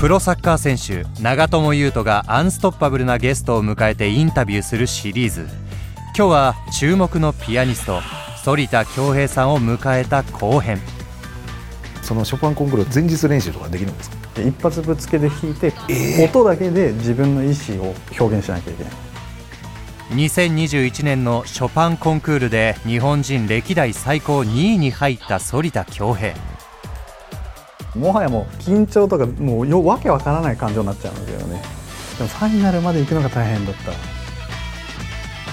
プロサッカー選手長友佑都がアンストッパブルなゲストを迎えてインタビューするシリーズ。今日は注目のピアニスト反田恭平さんを迎えた後編。そのショパンコンクール前日練習とかできるんですか？一発ぶつけで弾いて、えー。音だけで自分の意思を表現しなきゃいけない。2021年のショパンコンクールで日本人歴代最高2位に入った反田恭平もはやもう緊張とかもうよわけわからない感情になっちゃうんですよね。でもファイナルまで行くのが大変だった。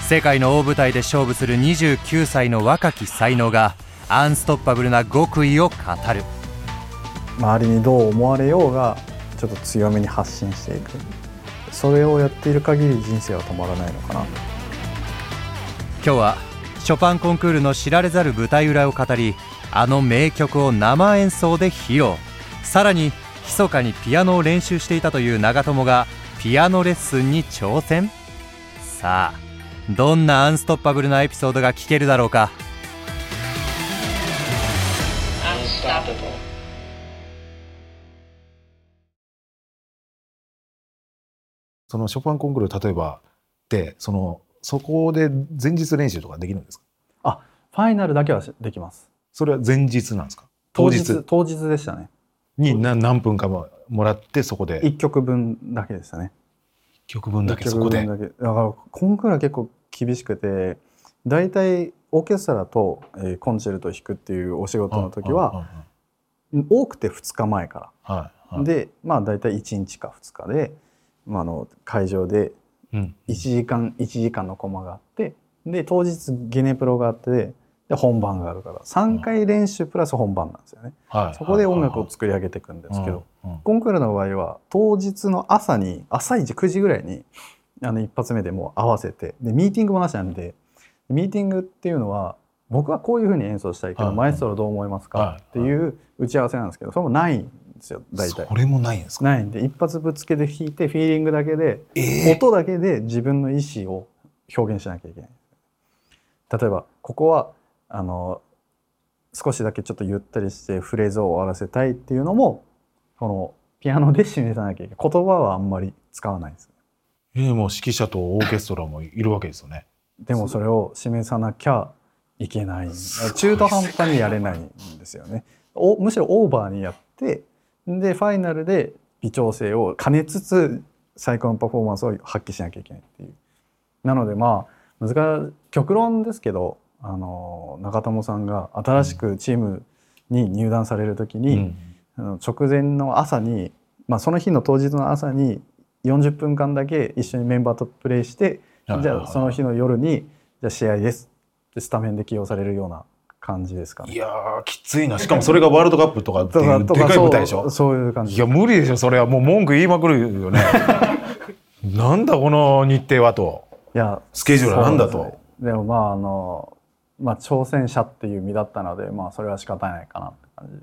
世界の大舞台で勝負する29歳の若き才能がアンストッパブルな極意を語る。周りにどう思われようがちょっと強めに発信していく。それをやっている限り人生は止まらないのかな。今日はショパンコンクールの知られざる舞台裏を語りあの名曲を生演奏で披露さらに密かにピアノを練習していたという長友がピアノレッスンに挑戦。さあどんなアンストッパブルなエピソードが聞けるだろうか。Unstoppable. そのショパンコンクール例えばでそのそこで前日練習とかできるんですか？あファイナルだけはしできます。それは前日なんですか？当日。当日でしたねに何何分かももらってそこで。1曲分だけでしたね。曲分だけ一そこで。だけ。だからコンクールは結構厳しくて大体オーケストラと、えーコンチェルトを弾くっていうお仕事の時は多くて2日前かはいらでまあ大体1日か2日で、まあ、あの会場でうん。1時間1時間のコマがあってで当日ゲネプロがあってで本番があるから。3回練習プラス本番なんですよね。はい。そこで音楽を作り上げていくんですけど、うん。うん。コンクールの場合は当日の朝に朝一9時ぐらいにあの一発目でもう合わせてでミーティングもなしなんでミーティングっていうのは僕はこういうふうに演奏したいけど、はい。マエストロどう思いますか、はい。っていう打ち合わせなんですけどそれもないんですよ大体。そ。れもないんですか？ないんで一発ぶつけで弾いてフィーリングだけでえ音だけで自分の意思を表現しなきゃいけない。例えばここはあの少しだけちょっとゆったりしてフレーズを終わらせたいっていうのもこのピアノで示さなきゃいけない言葉はあんまり使わないです。えーもう指揮者とオーケストラもいるわけですよねでもそれを示さなきゃいけない中途半端にやれないんですよね。おむしろオーバーにやってでファイナルで微調整を兼ねつつ最高のパフォーマンスを発揮しなきゃいけないっていう。なのでまあ難極論ですけどあの中友さんが新しくチームに入団される時に、うん。あの直前の朝に、まあ、その日の当日の朝に40分間だけ一緒にメンバーとプレーしてはいじゃあその日の夜にじゃあ試合ですってスタメンで起用されるような感じですかね。いやーきついな。しかもそれがワールドカップとかってという でかい舞台でしょ？そういう感じ。いや無理でしょそれは。もう文句言いまくるよね。なんだこの日程はと。いやスケジュールはなんだと。でもまああの、まあ、挑戦者っていう身だったので、まあ、それは仕方ないかなって感じ。で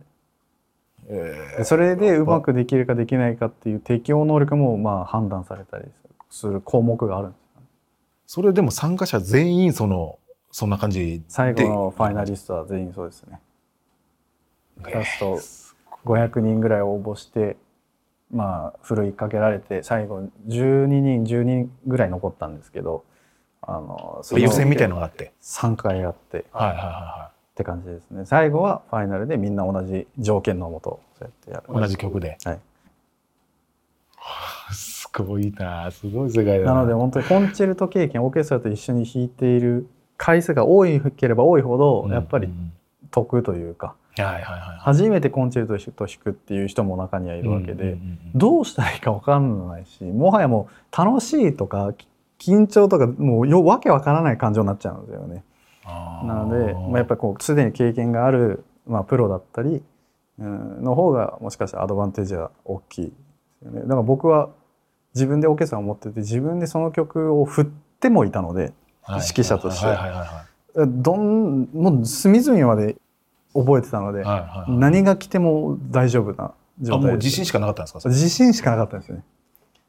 えでそれでうまくできるかできないかっていう適応能力もまあ判断されたりする項目があるんですよ。ねそれでも参加者全員そのそんな感じで？最後のファイナリストは全員そうですね。ラスト500人ぐらい応募してまあふるいかけられて最後12人10人ぐらい残ったんですけどあの予選みたいのがあって。3回やって。っはいはいはて感じですね。最後はファイナルでみんな同じ条件のもとそうやってやる。いはい同じ曲で。はい、すごいな。すごい世界だな。ので本当にコンチェルト経験オーケストラと一緒に弾いている回数が多いければ多いほどやっぱりうん。得というか、はいはいはいはい。初めてコンチェルトと弾くっていう人も中にはいるわけで、どうしたらいいか分かんないしもはやもう楽しいとかき緊張とかもうよわけわからない感情になっちゃうんですよね。なので、まあ、やっぱりこうすでに経験がある、まあ、プロだったり、うん、の方がもしかしたらアドバンテージは大きいですよね。だから僕は自分でオーケストラを持ってて自分でその曲を振ってもいたのではい。指揮者として。どんもう隅々まで覚えてたので、はいはいはい何が来ても大丈夫な状あもう態です自信しかなかったんですか？自信しかなかったんですよね。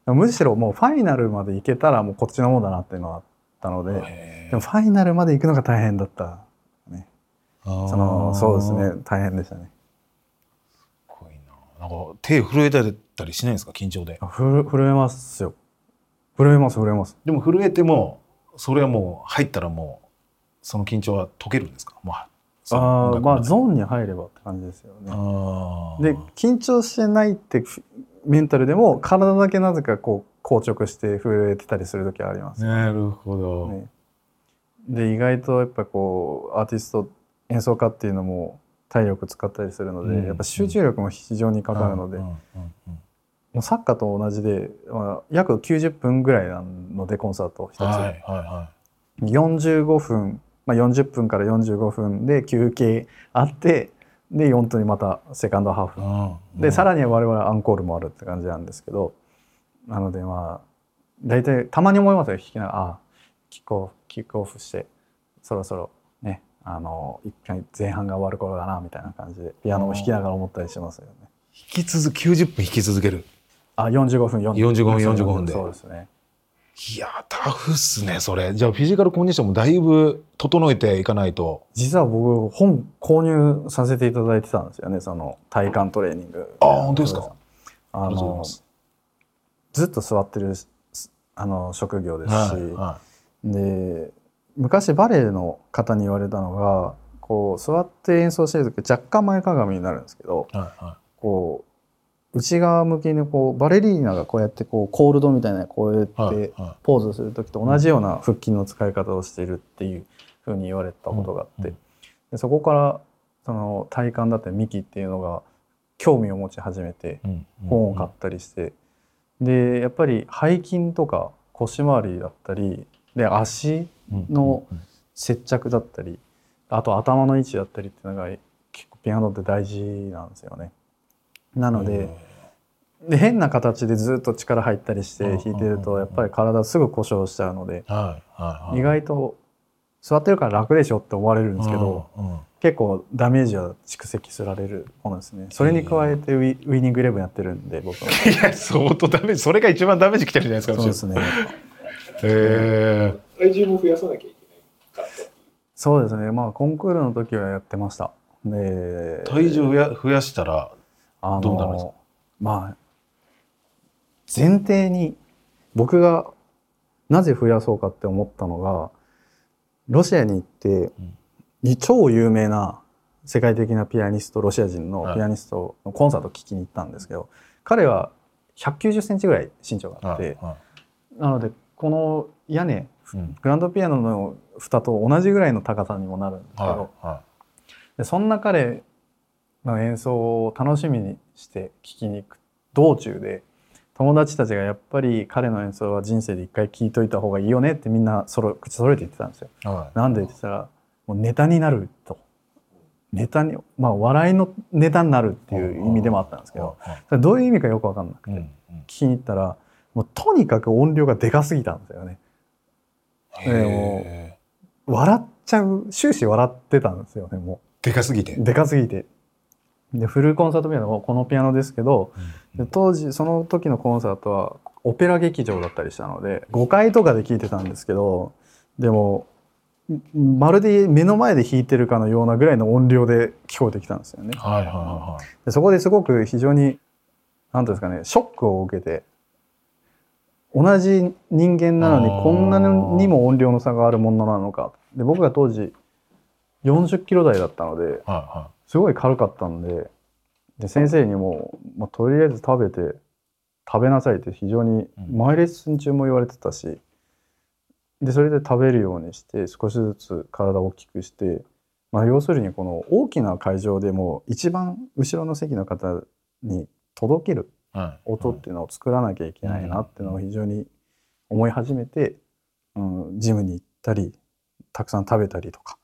むしろもうファイナルまで行けたらもうこっちのもんだなっていうのがあったので、へでもファイナルまで行くのが大変だった。ー。そのそうですすね、大変でしたね。ごいな。なんか手震えたりしないんですか？緊張で。あふる震えますよ。震えます震えます。でも震えてもそれはもう入ったらもうその緊張は解けるんですか？まあ、そのあーまあゾーンに入ればって感じですよね。で緊張してないってふメンタルでも体だけなぜかこう硬直して震えてたりする時あります、なるほど。ね、で意外とやっぱこうアーティスト演奏家っていうのも体力使ったりするので、うん。やっぱ集中力も非常にかかるので、もうんうんうサッカーと同じで、まあ、約90分ぐらいなのでコンサート一つ、うんはいはい。は45分、まあ、40分から45分で休憩あってで4分にまたセカンドハーフでさらに我々アンコールもあるって感じなんですけどなのでまあ大体たまに思いますよ弾きながらあキックオフキックオフしてそろそろねあの一回前半が終わる頃だなみたいな感じでピアノを弾きながら思ったりしますよね。引き続90分引き続ける。あ45分45分45分でそうですね。いやタフっすねそれ。じゃあフィジカルコンディションもだいぶ整えていかないと。実は僕本購入させていただいてたんですよねその体幹トレーニング。あ本当ですか？あの。ずっと座ってるあの職業ですし、はいはで昔バレエの方に言われたのがこう座って演奏してる時若干前かがみになるんですけどいはいはこう内側向きにこうバレリーナがこうやってこうコールドみたいなこうやってはポーズする時と同じような腹筋の使い方をしているっていうふうに言われたことがあって、うんでそこからその体幹だったり幹っていうのが興味を持ち始めて本を買ったりして、でやっぱり背筋とか腰回りだったりで足の接着だったりあと頭の位置だったりっていうのが結構ピアノって大事なんですよね。なので,、で変な形でずっと力入ったりしてうん弾いてるとやっぱり体すぐ故障しちゃうのではいはいはい。意外と座ってるから楽でしょって思われるんですけど結構ダメージは蓄積されるものですね。それに加えてウィウィニングイレブンやってるんで僕は。いや相当ダメージそれが一番ダメージきてるじゃないですか。そうですね。へえ。体重も増やさなきゃいけないそうですね。まあコンクールの時はやってました。で、体重増や増やしたらあのどうなるんですか？まあ前提に僕がなぜ増やそうかって思ったのがロシアに行って、に超有名な世界的なピアニストロシア人のピアニストのコンサートを聴きに行ったんですけど、彼は190センチぐらい身長があって、はなのでこの屋根いうん。グランドピアノの蓋と同じぐらいの高さにもなるんですけど、はいはでそんな彼の演奏を楽しみにして聴きに行く道中で友達たちがやっぱり彼の演奏は人生で一回聴いといた方がいいよねってみんなそろ口揃えて言ってたんですよ。いはい。なんでって言ったらもうネタになると。ネタにまあ笑いのネタになるっていう意味でもあったんですけどはいそれどういう意味かよく分かんなくて、うん聞きに行ったらもうとにかく音量がでかすぎたんですよね。うんへへ笑っちゃう終始笑ってたんですよねもう。ーでかすぎて。でかすぎて。でフルコンサートピアノもこのピアノですけど、で当時その時のコンサートはオペラ劇場だったりしたので5階とかで聴いてたんですけどでもんまるで目の前で弾いてるかのようなぐらいの音量で聞こえてきたんですよね。はいはいはでそこですごく非常に何ていうんですかねショックを受けて同じ人間なのにこんなにも音量の差があるものなのか。で僕が当時40キロ台だったのでいはい。はすごい軽かったんでで先生にも、まあ、とりあえず食べて食べなさいって非常にうん前レッスン中も言われてたしでそれで食べるようにして少しずつ体を大きくして、まあ、要するにこの大きな会場でも一番後ろの席の方に届ける。音っていうのを作らなきゃいけないなっていうのを非常に思い始めて、うん、ジムに行ったりたくさん食べたりとか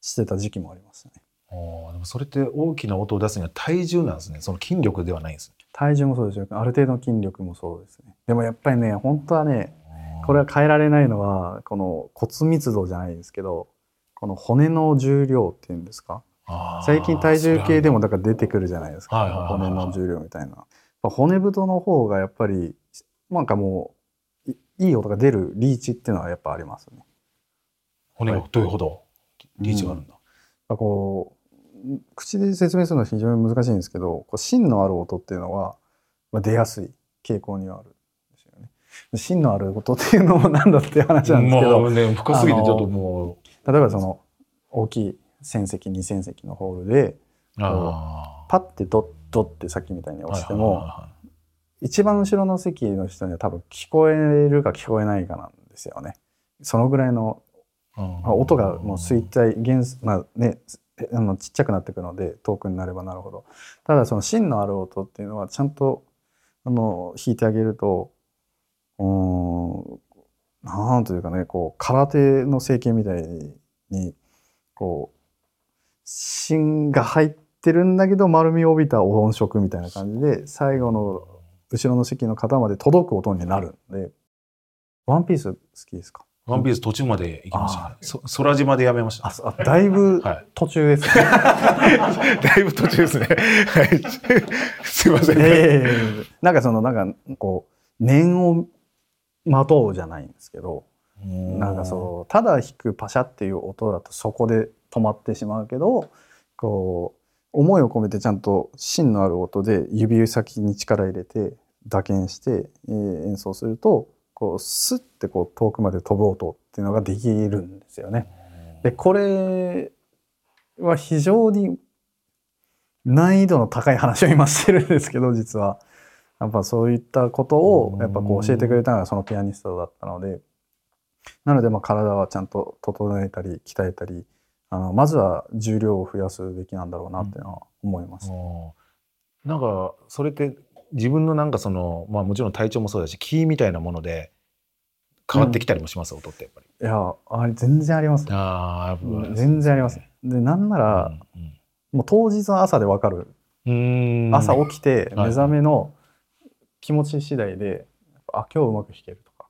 してた時期もありますね。おーでもそれって大きな音を出すには体重なんですね。その筋力ではないんですね。体重もそうですよ。ある程度の筋力もそうですね。でもやっぱりね本当はねこれは変えられないのはこの骨密度じゃないですけどこの骨の重量っていうんですか？最近体重計でもだから出てくるじゃないですか、骨の重量みたいな。骨太の方がやっぱりなんかもういいい音が出るリーチっていうのはやっぱありますね。骨が太いほどリーチがあるんだ。やっぱこう口で説明するのは非常に難しいんですけどこう芯のある音っていうのは、まあ、出やすい傾向にはあるんですよね。芯のある音っていうのも何だっていう話なんですけど、ね、深すぎてちょっとも例えばその大きい1000席2000席のホールでパッてドッドッってさっきみたいにあ押しても、一番後ろの席の人には多分聞こえるか聞こえないかなんですよね。そのぐらいのまあ音がもう衰退原子まあねえあのちっちゃくなっていくので遠くになればなるほど。ただその芯のある音っていうのはちゃんとあの弾いてあげるとうんなんというかねこう空手の成形みたいにこう芯が入ってるんだけど丸みを帯びた音色みたいな感じで最後の後ろの席の方まで届く音になるんでワンピース好きですか？ワンピース途中まで行きましたあね。そ空島でやめました。あだいぶはい途中ですね。だいぶ途中ですね。はい。すいませんね。ええなんかそのなんかこう念をまとうじゃないんですけどなんかそうただ弾くパシャっていう音だとそこで止まってしまうけどこう思いを込めてちゃんと芯のある音で指先に力入れて打鍵して、えー演奏するとこうスッてこう遠くまで飛ぶ音っていうのができるんですよね。でこれは非常に難易度の高い話を今してるんですけど実は。やっぱそういったことをやっぱこう教えてくれたのがそのピアニストだったので。なのでまあ体はちゃんと整えたり鍛えたりあのまずは重量を増やすべきなんだろうなっていうのは思います。おーなんかそれって自分のなんかそのまあもちろん体調もそうだし気みたいなもので変わってきたりもします、音ってやっぱり。いやあれ全然あります。ああやっぱり全然あります。でなんなら、もう当日の朝でわかる。うん。うん。朝起きてはい目覚めの気持ち次第で、あ今日うまく弾けるとか。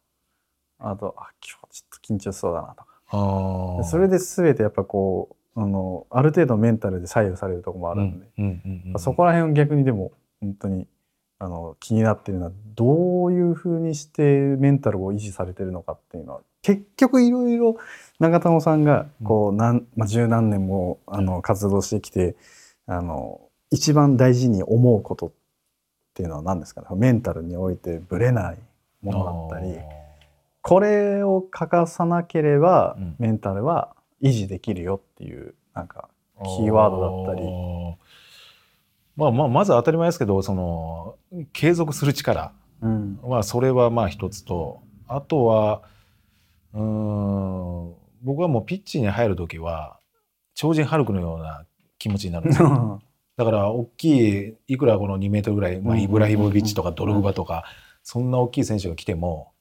あとあ今日ちょっと緊張しそうだなとか。それで全てやっぱこうあのある程度メンタルで左右されるところもあるんで、うんうんうんうん。そこら辺を逆にでも本当にあの気になってるのはどういうふうにしてメンタルを維持されてるのかっていうのは結局いろいろ長友さんがこう何、まあ、十何年もあの活動してきてあの一番大事に思うことっていうのは何ですかね？メンタルにおいてぶれないものだったりこれを欠かさなければうん。メンタルは維持できるよっていうなんかキーワードだったりまあまあまず当たり前ですけどその継続する力。うん。まあそれはまあ一つと。あとはうーん僕はもうピッチに入る時は超人ハルクのような気持ちになるんですよ。だから大きいいくらこの2メートルぐらい、まあ、うんイブラヒモビッチとかドルグバとかそんな大きい選手が来ても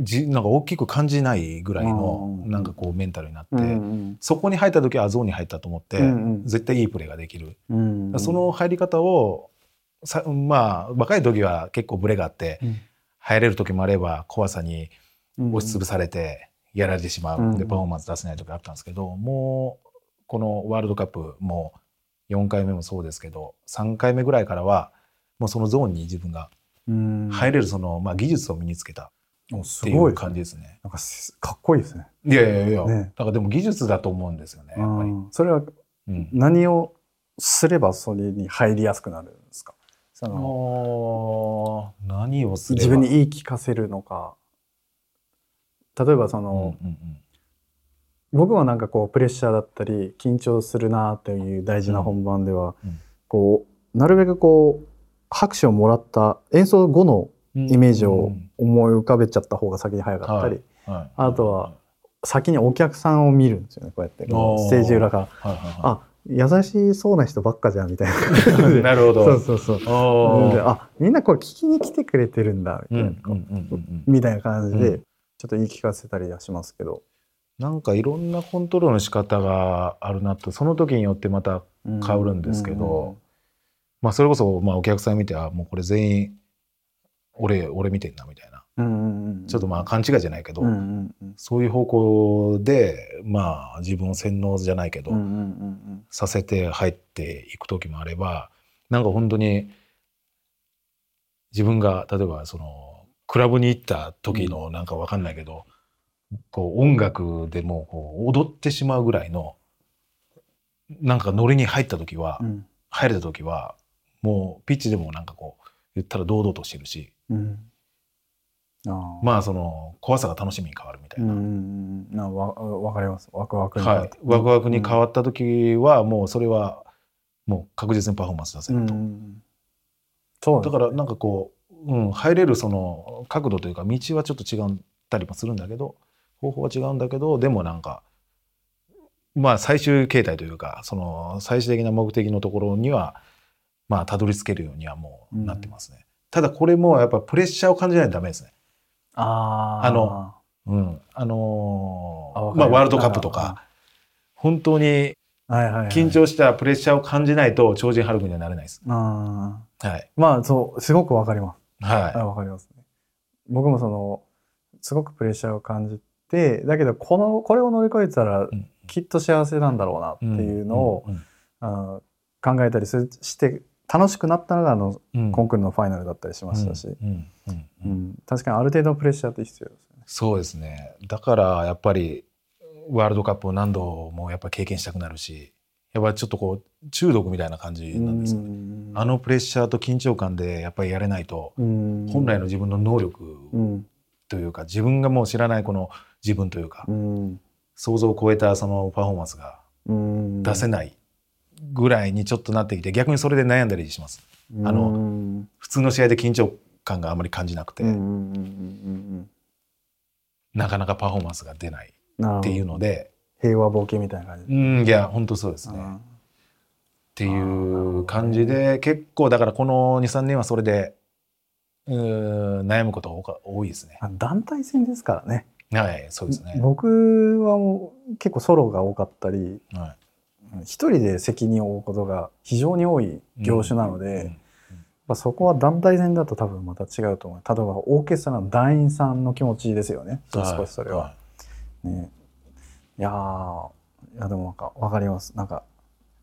じなんか大きく感じないぐらいのうんなんかこうメンタルになって、うんそこに入った時はゾーンに入ったと思って、うんうん。絶対いいプレーができる、うんその入り方をさまあ若い時は結構ブレがあって、うん。入れる時もあれば怖さにうん押しつぶされてやられてしまう、うんでパフォーマンス出せない時あったんですけどもうこのワールドカップも4回目もそうですけど3回目ぐらいからはもうそのゾーンに自分がうん。入れるその、まあ、技術を身につけた。おっていすごいう感じですね。なんかすかっこいいですね。いやいやいや、ねだからでも技術だと思うんですよねやっぱり。うんそれはうん何をすればそれに入りやすくなるんですか？そあの何を自分に言い聞かせるのか。例えばそうんの、うん僕はなんかこうプレッシャーだったり緊張するなっていう大事な本番では、うんこうなるべくこう拍手をもらった演奏後のうんイメージを思い浮かべちゃった方が先に早かったり、はい。あとは先にお客さんを見るんですよねこうやって。ステージ裏からはいはいはあ優しそうな人ばっかじゃんみたいな。なるほど。そうそうそう。あみんなこれ聞きに来てくれてるんだみたいな、感じで、うん。ちょっと言い聞かせたりはしますけど、なんかいろんなコントロールの仕方があるなとその時によってまたうん変わるんですけど、まあそれこそまあお客さん見てあもうこれ全員俺俺見てんなみたいな。うんうんうんちょっとまあ勘違いじゃないけど、うんうんうん。そういう方向でまあ自分を洗脳じゃないけど、うんうんうんさせて入っていく時もあればなんか本当に自分が例えばそのクラブに行った時のなんかわかんないけど、こう音楽でもうこう踊ってしまうぐらいのなんかノリに入った時は、うん。入れた時はもうピッチでもなんかこう言ったら堂々としてるしうん。ああまあその怖さが楽しみに変わるみたいな、うんなわわかります。ワクワクにはい、ワクワクに変わわった時はもうそれはもう確実にパフォーマンス出せると、そうだからなんかこう、うん、入れるその角度というか道はちょっと違ったりもするんだけど方法は違うんだけどでもなんかまあ最終形態というかその最終的な目的のところにはまあたどり着けるようにはもうなってますね、ただこれもやっぱプレッシャーを感じないとダメですね。あー。あのうん。あのーあまあワールドカップとか。本当に緊張したプレッシャーを感じないと超人ハルクにはなれないです。はい。まあそうすごくわかります。はあわかりますね。僕もそのすごくプレッシャーを感じてだけどこのこれを乗り越えたらい、うん。きっと幸せなんだろうなっていうのを、うんあー考えたりするして楽しくなったのがあのうん。コンクールのファイナルだったりしましたし、うん。うん。うん。うん。確かにある程度のプレッシャーって必要ですよね。そうですね。だからやっぱりワールドカップを何度もやっぱ経験したくなるしやっぱりちょっとこう中毒みたいな感じなんですよね、あのプレッシャーと緊張感でやっぱりやれないとうん。本来の自分の能力うんというか自分がもう知らないこの自分というかうん。想像を超えたそのパフォーマンスがうん。出せないぐらいにちょっとなってきて逆にそれで悩んだりしますあのうん普通の試合で緊張感があまり感じなくて、なかなかパフォーマンスが出ないっていうので平和ボケみたいな感じ。うんいや本当そうですね。うんっていう感じで結構だからこの23年はそれでうー悩むことが多いですね。あ団体戦ですからね。はいそうですね。僕はもう結構ソロが多かったりは一人で責任を負うことが非常に多い業種なので、うんまあ、そこは団体戦だと多分また違うと思う。例えばオーケストラの団員さんの気持ちですよね。うん少しそれは。ね、いやーいやでもなんか分かります。なんか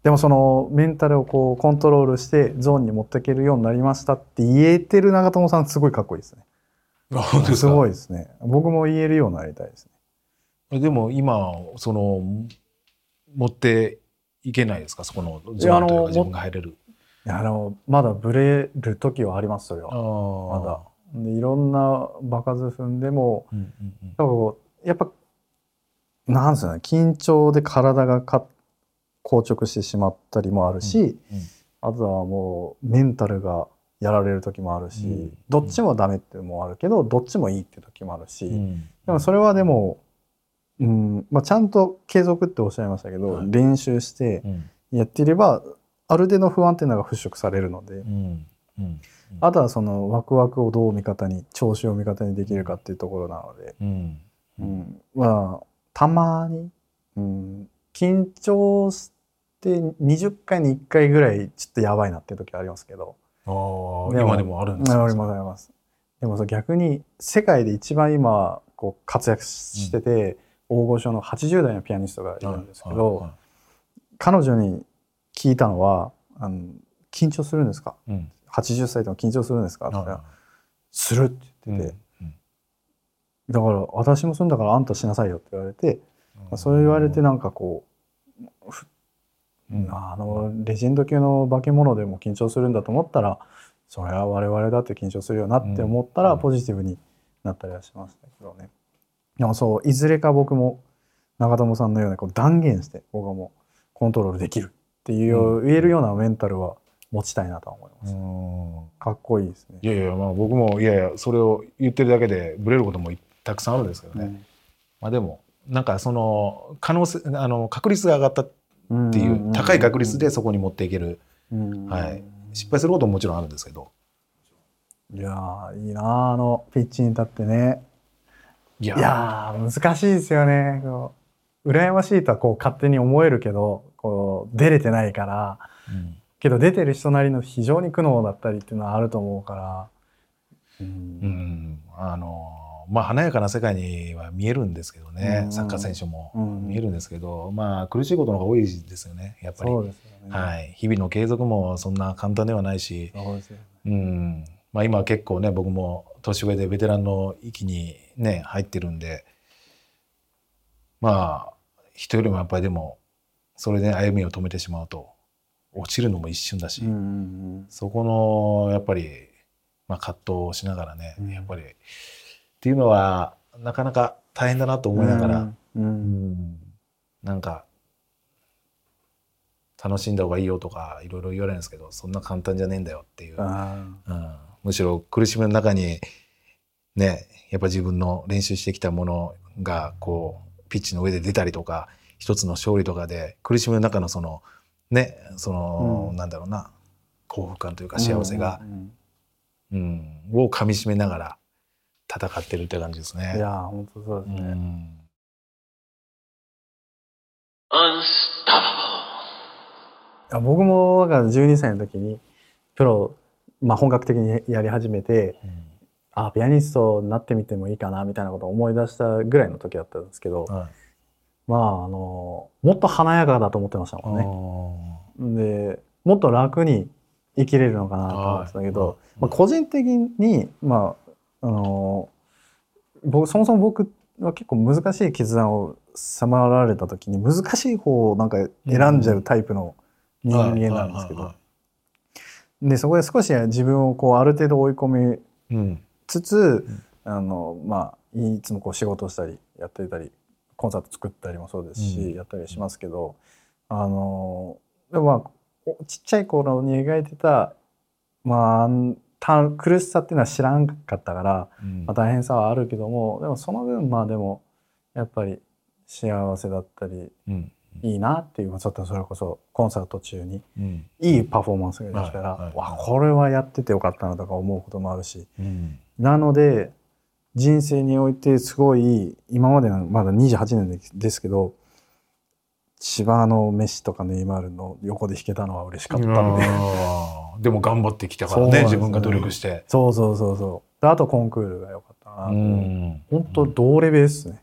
でもそのメンタルをこうコントロールしてゾーンに持っていけるようになりましたって言えてる長友さんすごいかっこいいですね。すごいですね。僕も言えるようになりたいですね。でも今その持っていけないですか？そこのゾーンというか自分が入れる。いやあのまだブレる時はありますそれは。ままだ。でいろんな場数踏んでもうんうんうんやっぱなんですよね緊張で体がか硬直してしまったりもあるし、うんあとはもうメンタルがやられる時もあるし、うんどっちもダメっていうのもあるけどどっちもいいっていう時もあるし、うんでもそれはでも、うん。まあ、ちゃんと継続っておっしゃいましたけど、はい。練習してうん。やっていればある程度不安っていうのが払拭されるので、うん。うん。あとはそのワクワクをどう味方に調子を味方にできるかっていうところなので、うん。うん、まあたまに、うん、緊張して20回に1回ぐらいちょっとやばいなっていう時ありますけど。ああ今でもあるんですあかりますあります。でも逆に世界で一番今こう活躍してて、大御所の80代のピアニストがいるんですけど、はいはい彼女に聞いたのはあの「緊張するんですか？うん。80歳でも緊張するんですか?」って言ったらは「する」ってい言ってて、うんだから私もするんだからあんたしなさいよって言われて、まあそれ言われてなんかこう、あのレジェンド級の化け物でも緊張するんだと思ったらそれは我々だって緊張するよなって思ったらうん。ポジティブになったりはしましたけどね。でもそういずれか僕も長友さんのようにこう断言して僕はもうコントロールできるっていう、うん。言えるようなメンタルは持ちたいなとは思います。うん。かっこいいですね。いやいやまあ僕もいやいやそれを言ってるだけでブレることもたくさんあるんですけどね、うん。まあでもなんかその可能性あの確率が上がったっていう高い確率でそこに持っていける。うん。はい。失敗することももちろんあるんですけど。いやーいいなああのピッチに立ってねいや難しいですよね。羨ましいとはこう勝手に思えるけどこう出れてないから。うん。けど出てる人なりの非常に苦悩だったりっていうのはあると思うから、ううん。んあのまあ華やかな世界には見えるんですけどね、うん。サッカー選手もうん。見えるんですけど、まあ苦しいことの方が多いですよねやっぱり、ね。はい、日々の継続もそんな簡単ではないし、ね。うん。まあ、今は結構ね僕も年上でベテランの域にね入ってるんで。まあ人よりもやっぱりでもそれで歩みを止めてしまうと落ちるのも一瞬だし、うんうんそこのやっぱり、まあ、葛藤をしながらね、うん。やっぱりっていうのはなかなか大変だなとうん思いながら、うんうんなんか楽しんだ方がいいよとかいろいろ言われるんですけどそんな簡単じゃねえんだよっていう、あうん。むしろ苦しみの中にねやっぱ自分の練習してきたものがこうピッチの上で出たりとか一つの勝利とかで苦しみの中のそのねその、うん。なんだろうな幸福感というかー幸せがう、ん。うんをかみしめながら戦ってるって感じですね。うんいやー本当そうですね、うん、僕もだから12歳の時にプロ、まあ、本格的にやり始めてあピアニストになってみてもいいかなみたいなことを思い出したぐらいの時だったんですけど、はい。まああのもっと華やかだと思ってましたもんね。でもっと楽に生きれるのかなと思ってたけど、はい。まあ、個人的にまああの僕そもそも僕は結構難しい決断を迫られた時に難しい方をなんか選んじゃうタイプの人間なんですけど。でそこで少し自分をこうある程度追い込みいうんつつ、あのまあいつもこう仕事をしたりやってたりコンサート作ったりもそうですし、うん。やったりしますけどあのでもまあおちっちゃい頃に描いてたまあた苦しさっていうのは知らんかったから、うん。まあ、大変さはあるけどもでもその分まあでもやっぱり幸せだったりうん。いいなっていうちょっとそれこそコンサート中にうん。いいパフォーマンスができたら、はいはいわこれはやっててよかったなとか思うこともあるし。うんなので人生においてすごい今までのまだ28年でですけど千葉のメッシとかネイマールの横で弾けたのは嬉しかったので。でも頑張ってきたからねね。自分が努力して。そうそうそうそう。であとコンクールが良かったなと、ん。本当同レベルですね、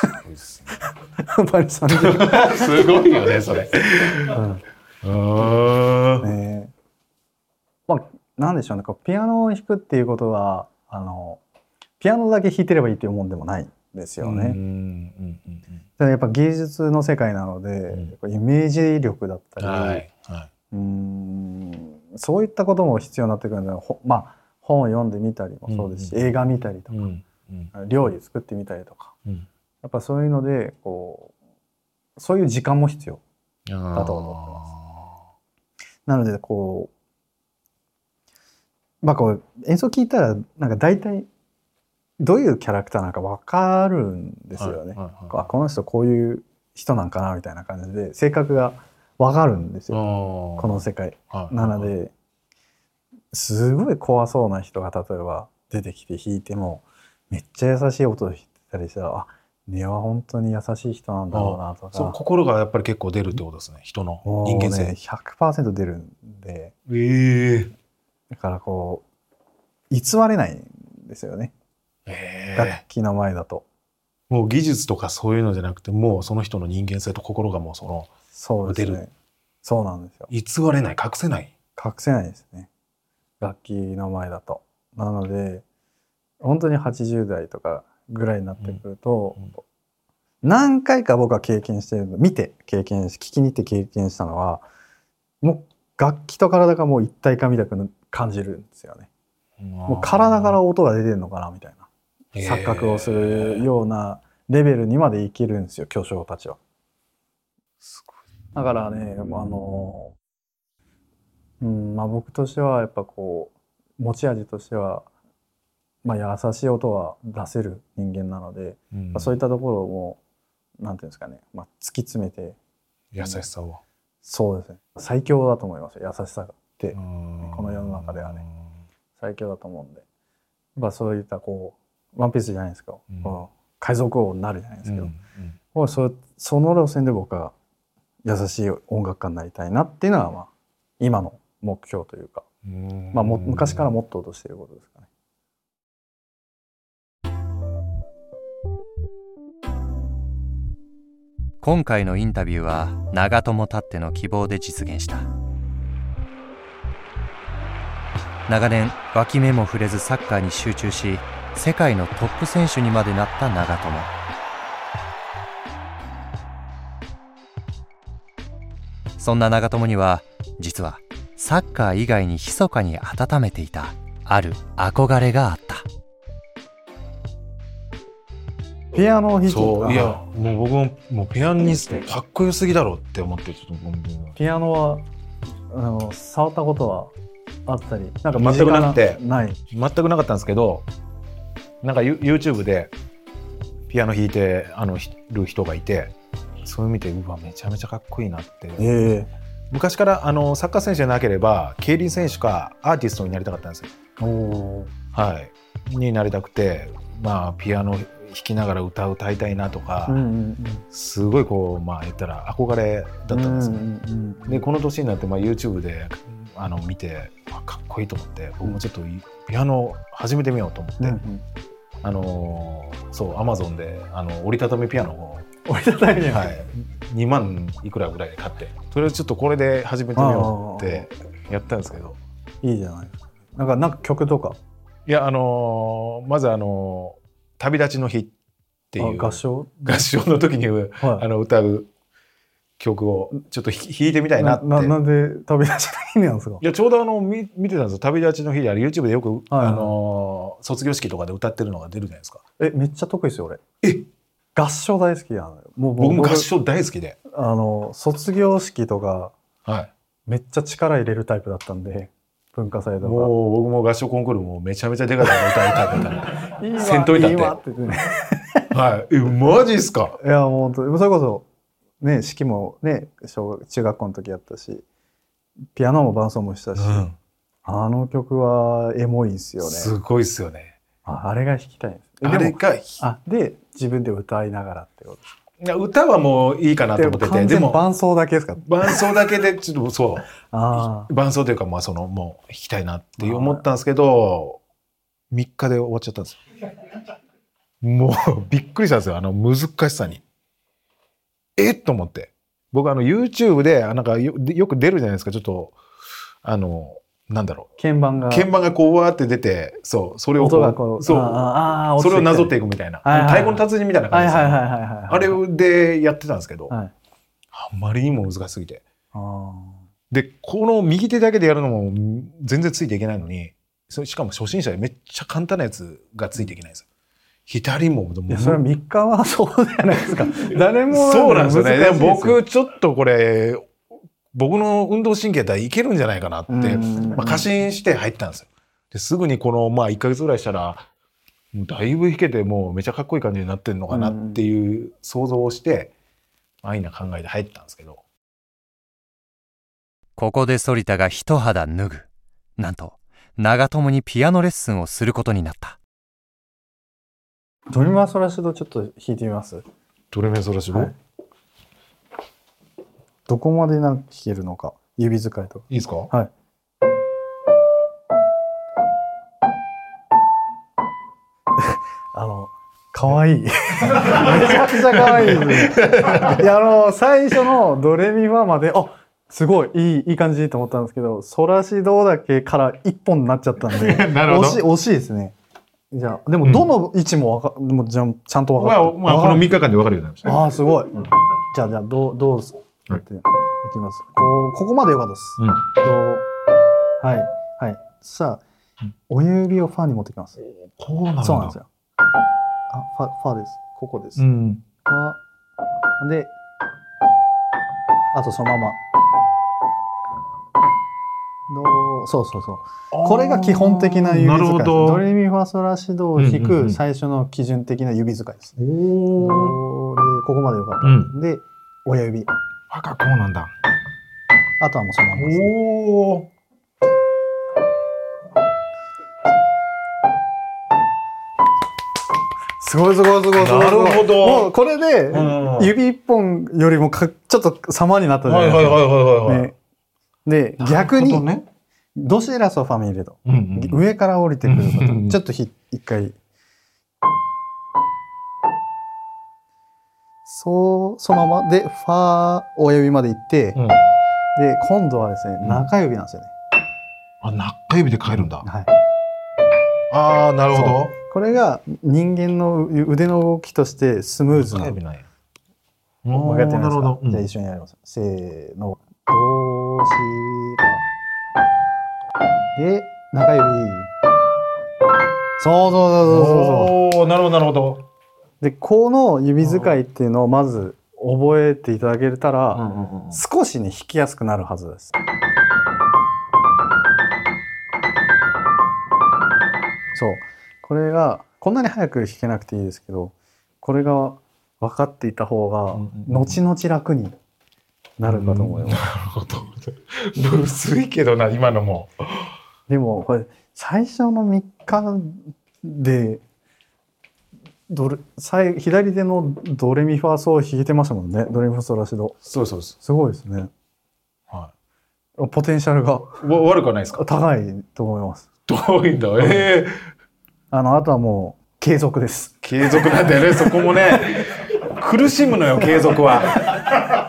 すごいですね。すごいよねそれ。うん。うん。ねまあなんでしょうね。ピアノを弾くっていうことはあのピアノだけ弾いてればいいっていうもんでもないんですよね。うんうんうんでやっぱ芸術の世界なので、イメージ力だったり、うんはい。はうーんそういったことも必要になってくるのでほまあ本を読んでみたりもそうですし、うんうん映画見たりとか、い。うんうん。料理作ってみたりとか。うん。やっぱそういうのでこうそういう時間も必要だと思なのでこうまあこう演奏聞いたらなんか大体どういうキャラクターなのか分かるんですよね。あこの人こういう人なんかなみたいな感じで性格が分かるんですよ。ここの世界。なのですごい怖そうな人が例えば出てきて弾いてもめっちゃ優しい音で弾いてたりしたらあ根は本当に優しい人なんだろうなとそうか心がやっぱり結構出るってことですね。人の人間性。ね、100%出るんで。ええだからこう偽れないんですよねええ楽器の前だと。もう技術とかそういうのじゃなくてもうその人の人間性と心がもうその出そうですね。そうなんですよ。偽れない隠せない隠せないですね楽器の前だと。なので本当に80代とかぐらいになってくると、うんうん何回か僕は経験してるの見て経験し聞きに行って経験したのはもう楽器と体がもう一体化みたく感じるんですよね。もう体から音が出てるのかなみたいな。錯覚をするようなレベルにまで生きるんですよ巨匠たちは。だからねあの、うんまあ、僕としてはやっぱこう持ち味としては、まあ、優しい音は出せる人間なので、うん。まあそういったところもなんていうんですかね、まあ、突き詰めて。優しさを。そうですね。最強だと思いますよ優しさってここの世の中ではね最強だと思うんで。やっぱそういったこうワンピースじゃないですか、うん。海賊王になるじゃないですけど、うんもうそその路線で僕は優しい音楽家になりたいなっていうのは、まあ、今の目標というか、うん。まあ、も昔からモットーとしていることですかね。今回のインタビューは長友たっての希望で実現した長年脇目も触れずサッカーに集中し世界のトップ選手にまでなった長友。そんな長友には実はサッカー以外に密かに温めていたある憧れがあった。ピアノを弾きそういやあもう僕ももうピアニストかっこよすぎだろうって思ってちょっとピアノはあの触ったことはあったり。なんか全くなくて。ない。全くなかったんですけどなんかユ YouTube でピアノ弾いてあの弾る人がいてそれ見てうわめちゃめちゃかっこいいなって。え昔からあのサッカー選手じゃなければ競輪選手かアーティストになりたかったんですよ。はい、になりたくてまあピアノ弾きながら歌う歌いたいなとか、うんうんすごいこうまあ言ったら憧れだうんったんですよ。うんうんうん。でこの年になってまあ YouTube であの見てあかっこいいと思って僕もちょっとピアノ始めてみようと思って、うんうん。あのーそうアマゾンであの折りたたみピアノを、折りたたみにはい、2万いくらぐらいで買って。とりあえずちょっとこれで始めてみようってやったんですけど。いいじゃない。ですかなんかなんか曲とか？いやあのーまずあのー旅立ちの日」っていうあ合唱？合唱の時にはい。あの歌う曲をちょっと弾弾いてみたいなって。ななんで旅立ちの日なんですか？いやちょうどあの見見てたんですよ。旅立ちの日であれ YouTube でよく、はいあのー卒業式とかで歌ってるのが出るじゃないですか。えめっちゃ得意ですよ俺。え？合唱大好きなのよ。もう僕も合唱大好きで、あの卒業式とかはい、めっちゃ力入れるタイプだったんで文化祭とか。もう僕も合唱コンクールもめちゃめちゃでかい歌いたいから。いいわ先頭に立って。いいわって言ってね。はい。えマジっすか？いやもうそれこそね式もね小学中学校の時やったしピアノも伴奏もしたし、うん。あの曲はエモいんすよね。すごいっすよね。ああれが弾きたいんです。えあれがいあで自分で歌いながらってこと。ですや歌はもういいかなと思ってて完でも全伴奏だけですか？伴奏だけでちょっとそ あう伴奏というかまあそのもう弾きたいなって思ったんですけど3日で終わっちゃったんですよ。もうびっくりしたんですよあの難しさにえ？っと思って。僕あの YouTube であなんかよよく出るじゃないですか。ちょっとあのなんだろあ鍵盤が。う鍵盤がこうわーって出てそうそれをこ音がこうそう。それをなぞっいていくみたいな、はいはいはい太鼓の達人みたいなはい感じですよ、はいはいはいはいあれでやってたんですけど、はい。あんまりにも難しすぎて。あでこの右手だけでやるのも全然ついていけないのにしかも初心者でめっちゃ簡単なやつがついていけないんですよ左もーいやそれは3日はそうじゃないですか。誰もそうなんですよね。でも僕ちょっとこれ僕の運動神経だったらいけるんじゃないかなって、うん。まあ、過信して入ったんですよ。ですぐにこのまあ1か月ぐらいしたらもうだいぶ弾けてもうめちゃかっこいい感じになってるのかなっていう想像をして安易な考えで入ったんですけど。ここで反田が一肌脱ぐ。なんと長友にピアノレッスンをすることになったドリマーソラシドちょっと弾いてみます？ドレメソラシド、はい。どこまでなんか弾けるのか指使いとか。いいですか？はい。あの可愛い。めちゃくちゃ可愛い。ですねいやあの最初のドレミファまであすごいいいいい感じと思ったんですけどソラシドだけから一本になっちゃったんで 惜しい惜しいですねじゃあでもどの位置もわか、でもじゃあちゃんと分まあ、かった、まあ、この3日間で分かるようになりました。ああすごい、じゃあじゃあどうどうやっていきます、こうここまでよかったです、うん。はいはい。さあ、親指をファーに持ってきます。こうなんだ。そうなんですよ。あファファーです。ここです、うん。ファ。であとそのままどうそうそうそう。これが基本的な指使いですドレミファソラシドを弾うんうんうん。く最初の基準的な指使いです、おこれここまでよかった、うん。で親指。赤こうなんだ。あとはもうそのままですね。おお。すごいすごいすごいすごいなるほど。もうこれでうん。指一本よりもかちょっと様になったじゃなはいいですか、はいはいはいはい。ね、で逆にね。ドシラソファミレド、うんうん上から降りてくるこうんとちょっとひ一回そうそのままでファー親指まで行って、うん。で今度はですねん中指なんですよね、あ、中指で変えるんだ。はい、ああ、なるほど。これが人間の腕の動きとしてスムーズな中指なんや。分かってますか？じゃあ一緒にやります。せーの。ドシラで中指。そうそうそうそうそうそう。おおなるほどなるほど。でこの指使いっていうのをまず覚えていただけたら、うんうんうん少しね弾きやすくなるはずです。そう。これがこんなに早く弾けなくていいですけどこれが分かっていた方が後々楽になるかと思います、なるほど。薄いけどな今のも。でもこれ最初の3日でどれ最左手のドレミファソ弾いてましたもんねドレミファソラシドそうそうです。すごいですねはポテンシャルが悪くはないですか？高いと思いますどういうんだ。ええあのあとはもう継続です継続なんだよね。そこもね苦しむのよ継続は。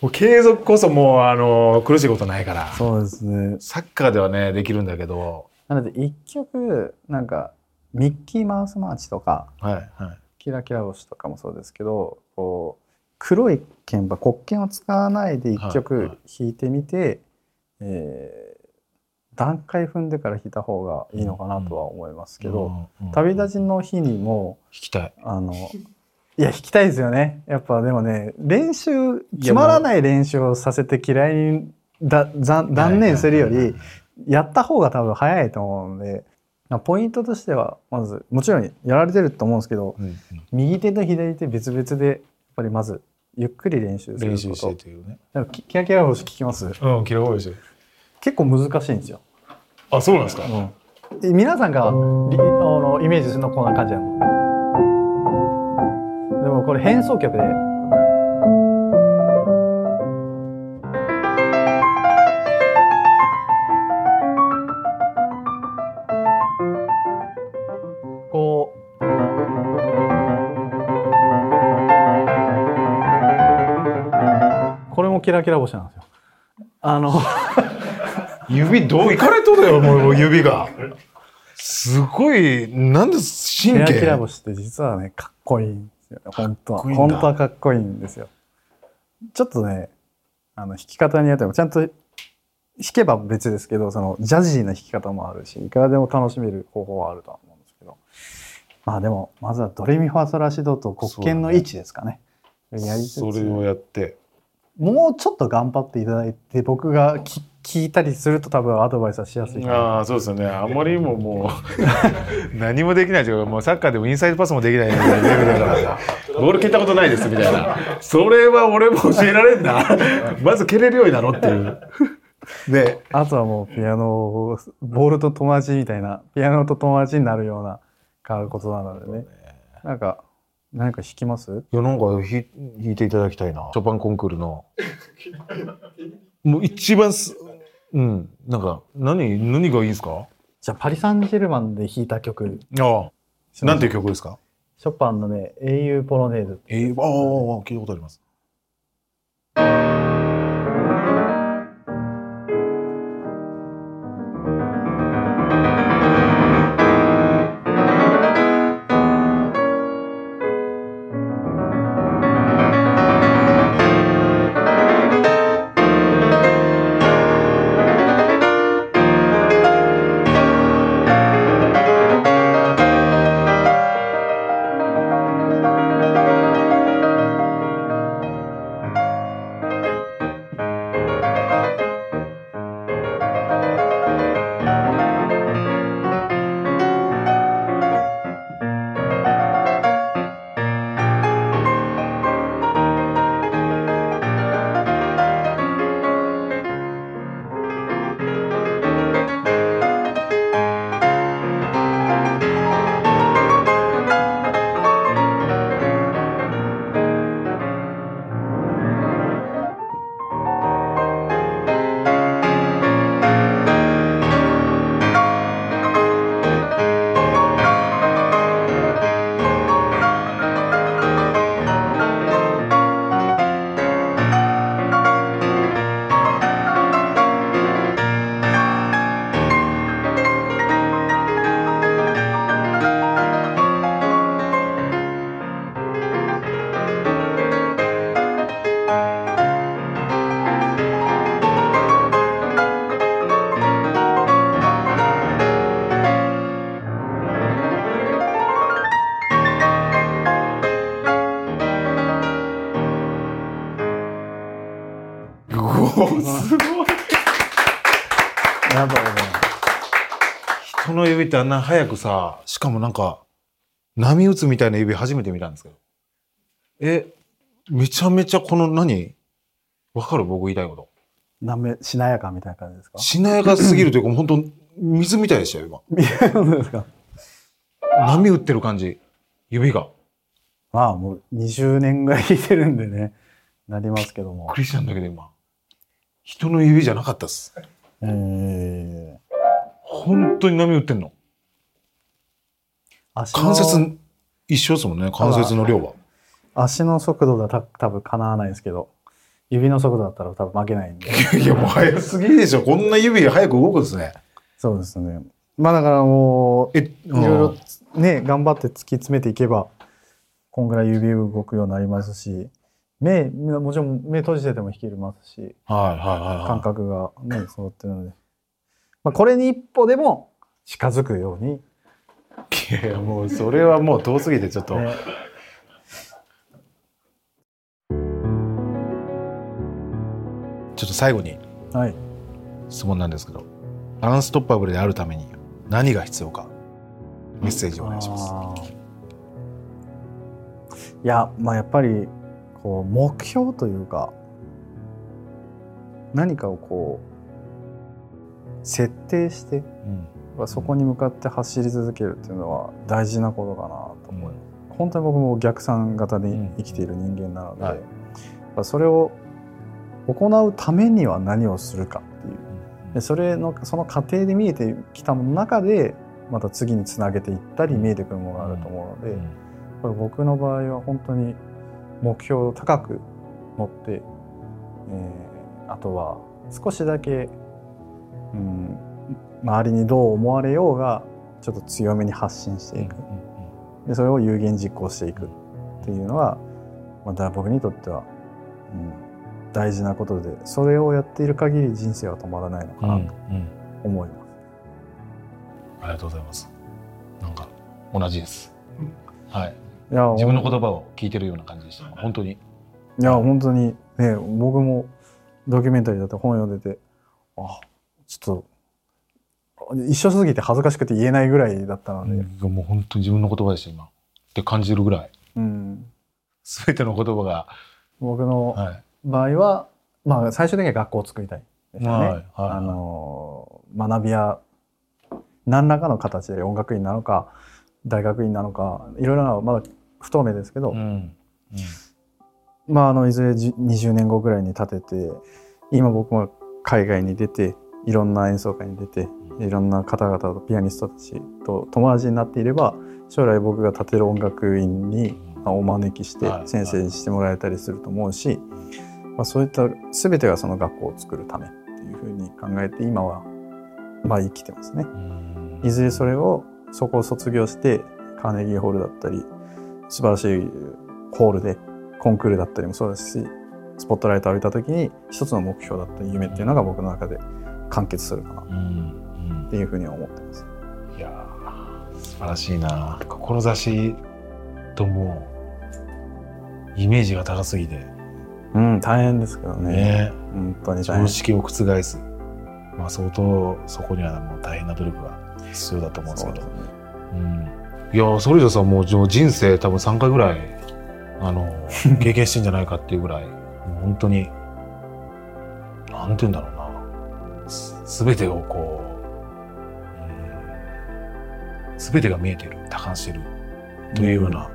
もう継続こそもうあの苦しいことないから。そうですねサッカーではねできるんだけど。なので一曲なんかミッキーマウスマーチとかはいはい。キラキラ星とかもそうですけどこう黒い鍵盤黒鍵を使わないで一はい曲はい弾いてみて、えー段階踏んでから弾いた方がいいのかなとは思いますけど、うんうん旅立ちの日にも弾きたい。あのいや弾きたいですよね。やっぱでもね練習つまらない練習をさせて嫌いにだ断断念するよりやった方が多分早いと思うのでまあポイントとしてはまずもちろんやられてると思うんですけどうんうん。右手と左手別々でやっぱりまずゆっくり練習する練習してことというね。キキラキラ星聞きます？うん、キラ多いですよ。結構難しいんですよ、あ、そうなんですか。で皆さんがリあのイメージするのはこんな感じなのでもこれ変奏曲で。こう。これもキラキラ星なんですよ。あの。指どういかれとだよ、もう指が。すごい、なんでキ神ラキラ経。星って実はねかっこいい。んですよ本当。は本当はかっこいいんですよ。ちょっとねあの弾き方によってもちゃんと弾けば別ですけどそのジャジーな弾き方もあるしいくらでも楽しめる方法はあるとは思うんですけど。まあでもまずはドレミファソラシドと黒鍵の位置ですかね。やりつつ。それをやって。もうちょっと頑張っていただいて僕がき聞いたりすると多分アドバイスはしやすいああ、そうですよね。あまりにももう、何もできないというか、もうサッカーでもインサイドパスもできないレベルだから、ボール蹴ったことないですみたいな。それは俺も教えられんな。まず蹴れるようになろうっていう。で、あとはもうピアノをボールと友達みたいなピアノと友達になるようなことなのでねなんか何か弾きます？いや、なんか弾い弾いていただきたいな。ショパンコンクールの。もう一番す、うん、なんか、何、何がいいですか？じゃあパリ・サンジェルマンで弾いた曲。ああ、なんていう曲ですか？ショパンのね「英雄ポロネーズえー、ああ、聞いたことあります。すごい。やっぱりね人の指ってあんな早くさしかもなんか波打つみたいな指初めて見たんですけど。えめちゃめちゃこの何？わかる？僕言いたいこと。なめしなやかみたいな感じですか？しなやかすぎるというかもう本当水みたいでしたよ今。見えるんですか？波打ってる感じ。指が。まあもう20年ぐらい弾いてるんでね。なりますけども。びっくりしたんだけど今人の指じゃなかったっす。えー。本当に波打ってんの。足の関節一緒ですもんね。関節の量は。足の速度だた多分かなわないですけど指の速度だったら多分負けないんで。いやもう早すぎでしょ。こんな指早く動くんですね。そうですね。まあだからもうえいろいろね頑張って突き詰めていけばこんぐらい指動くようになりますし目もちろん目閉じてても弾けますしはいはいはいはい。感覚がね揃ってるので、まあ、これに一歩でも近づくように、いやもうそれはもう遠すぎてちょっと、ね、ちょっと最後にはい。質問なんですけどアンストッパブルであるために何が必要か。メッセージをお願いします。いやまあやっぱりこう目標というか何かをこう設定してうん。そこに向かって走り続けるっていうのは大事なことかなと思います。本当に僕も逆算型で生きている人間なので、はい。やっぱそれを行うためには何をするかっていう。でそれのその過程で見えてきたものの中でまた次につなげていったり見えてくるものがあると思うので、うん。僕の場合は本当に目標を高く持って、えーあとは少しだけ、うん、周りにどう思われようがちょっと強めに発信していく。でそれを有言実行していくっていうのは、また僕にとっては、うん、大事なことでそれをやっている限り人生は止まらないのかうんうなん。と思います。ありがとうございます。なんか同じです。はい自分の言葉を聞いてるような感じでした。本当に。いや本当に。ね僕もドキュメンタリーだって本読んでてあちょっと一緒すぎて恥ずかしくて言えないぐらいだったので、うんもう本当に自分の言葉でした今。って感じるぐらい。うん。全ての言葉が。僕のはい。場合は、まあ最終的には学校を作りたいですよね。はいはいあの学びや何らかの形で音楽院なのか大学院なのかいろいろなまだ不透明ですけど、うん。まああのいずれじ20年後ぐらいに立てて今僕も海外に出ていろんな演奏会に出ていろんな方々とピアニストたちと友達になっていれば将来僕が立てる音楽院にまあお招きしてはい。先生にしてもらえたりすると思うし、まあ、そういった全てがその学校を作るためっていうふうに考えて今はまあ生きてますね。うん。いずれそれをそこを卒業してカーネギーホールだったり素晴らしいホールでコンクールだったりもそうですしスポットライトを浴びた時に一つの目標だったり夢っていうのが僕の中で完結するかな。うんっていうふうには思ってます。うんいやー素晴らしいな。志ともうイメージが高すぎて。うん大変ですけどね。ね。本当に常識を覆す。まあ相当そこにはもう大変な努力が必要だと思うんですけど。そうね。うんいやーソリジャさんもう人生多分3回ぐらいあの 経験してんじゃないかっていうぐらい本当になんて言うんだろうな。す全てをこう、うん、全てが見えてる多感してる。というような、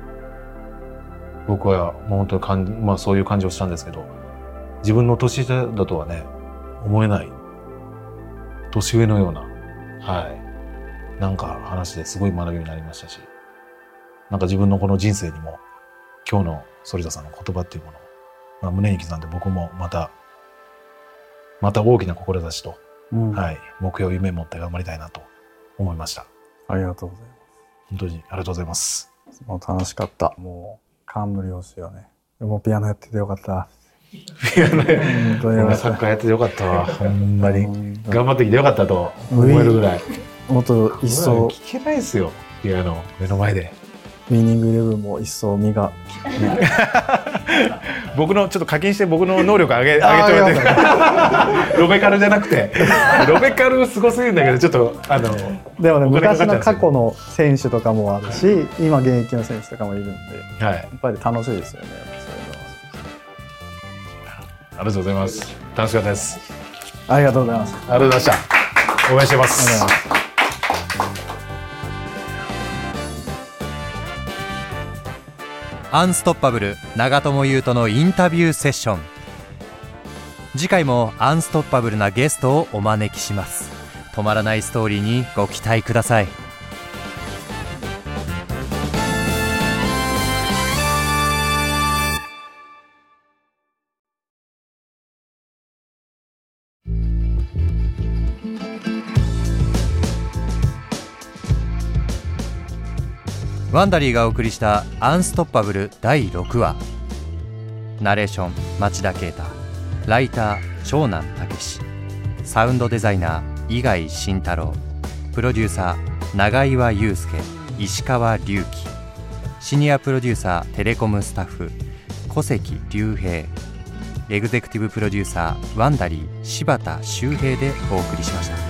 僕はもう本当に感じ、まあ、そういう感じをしたんですけど自分の年下だとはね思えない年上のようなはいなんか話ですごい学びになりましたしなんか自分のこの人生にも今日の反田さんの言葉っていうものを、まあ、胸に刻んで僕もまたまた大きな志と、うんはい、目標夢持って頑張りたいなと思いましたありがとうござい本当にありがとうございますます。もう楽しかった。もう感無量ですよね。でもピアノやっててよかった。いやね本当によかった。サッカーやってよかったわほんまに頑張ってきてよかったと思えるぐらいもっと一層聞けないですよ。ピアノ。目の前で。ウィニングイレブンも一層身が、ね、僕のちょっと課金して僕の能力上げ 上げてもらって。ロベカルじゃなくて。ロベカルすごすぎるんだけどちょっとあのでもね昔の過去の選手とかもあるし今現役の選手とかもいるんではい。やっぱり楽しいですよね。ありがとうございます。楽しかったです。ありがとうございます。ありがとうございました。応援してますアンストッパブル長友佑都のインタビューセッション。次回もアンストッパブルなゲストをお招きします。止まらないストーリーにご期待ください。ワンダリーがお送りした「アンストッパブル」第6話。ナレーション町田啓太。ライター長男武史サウンドデザイナー伊貝慎太郎。プロデューサー永岩祐介石川隆樹。シニアプロデューサーテレコムスタッフ小関隆平。エグゼクティブプロデューサーワンダリー柴田修平でお送りしました。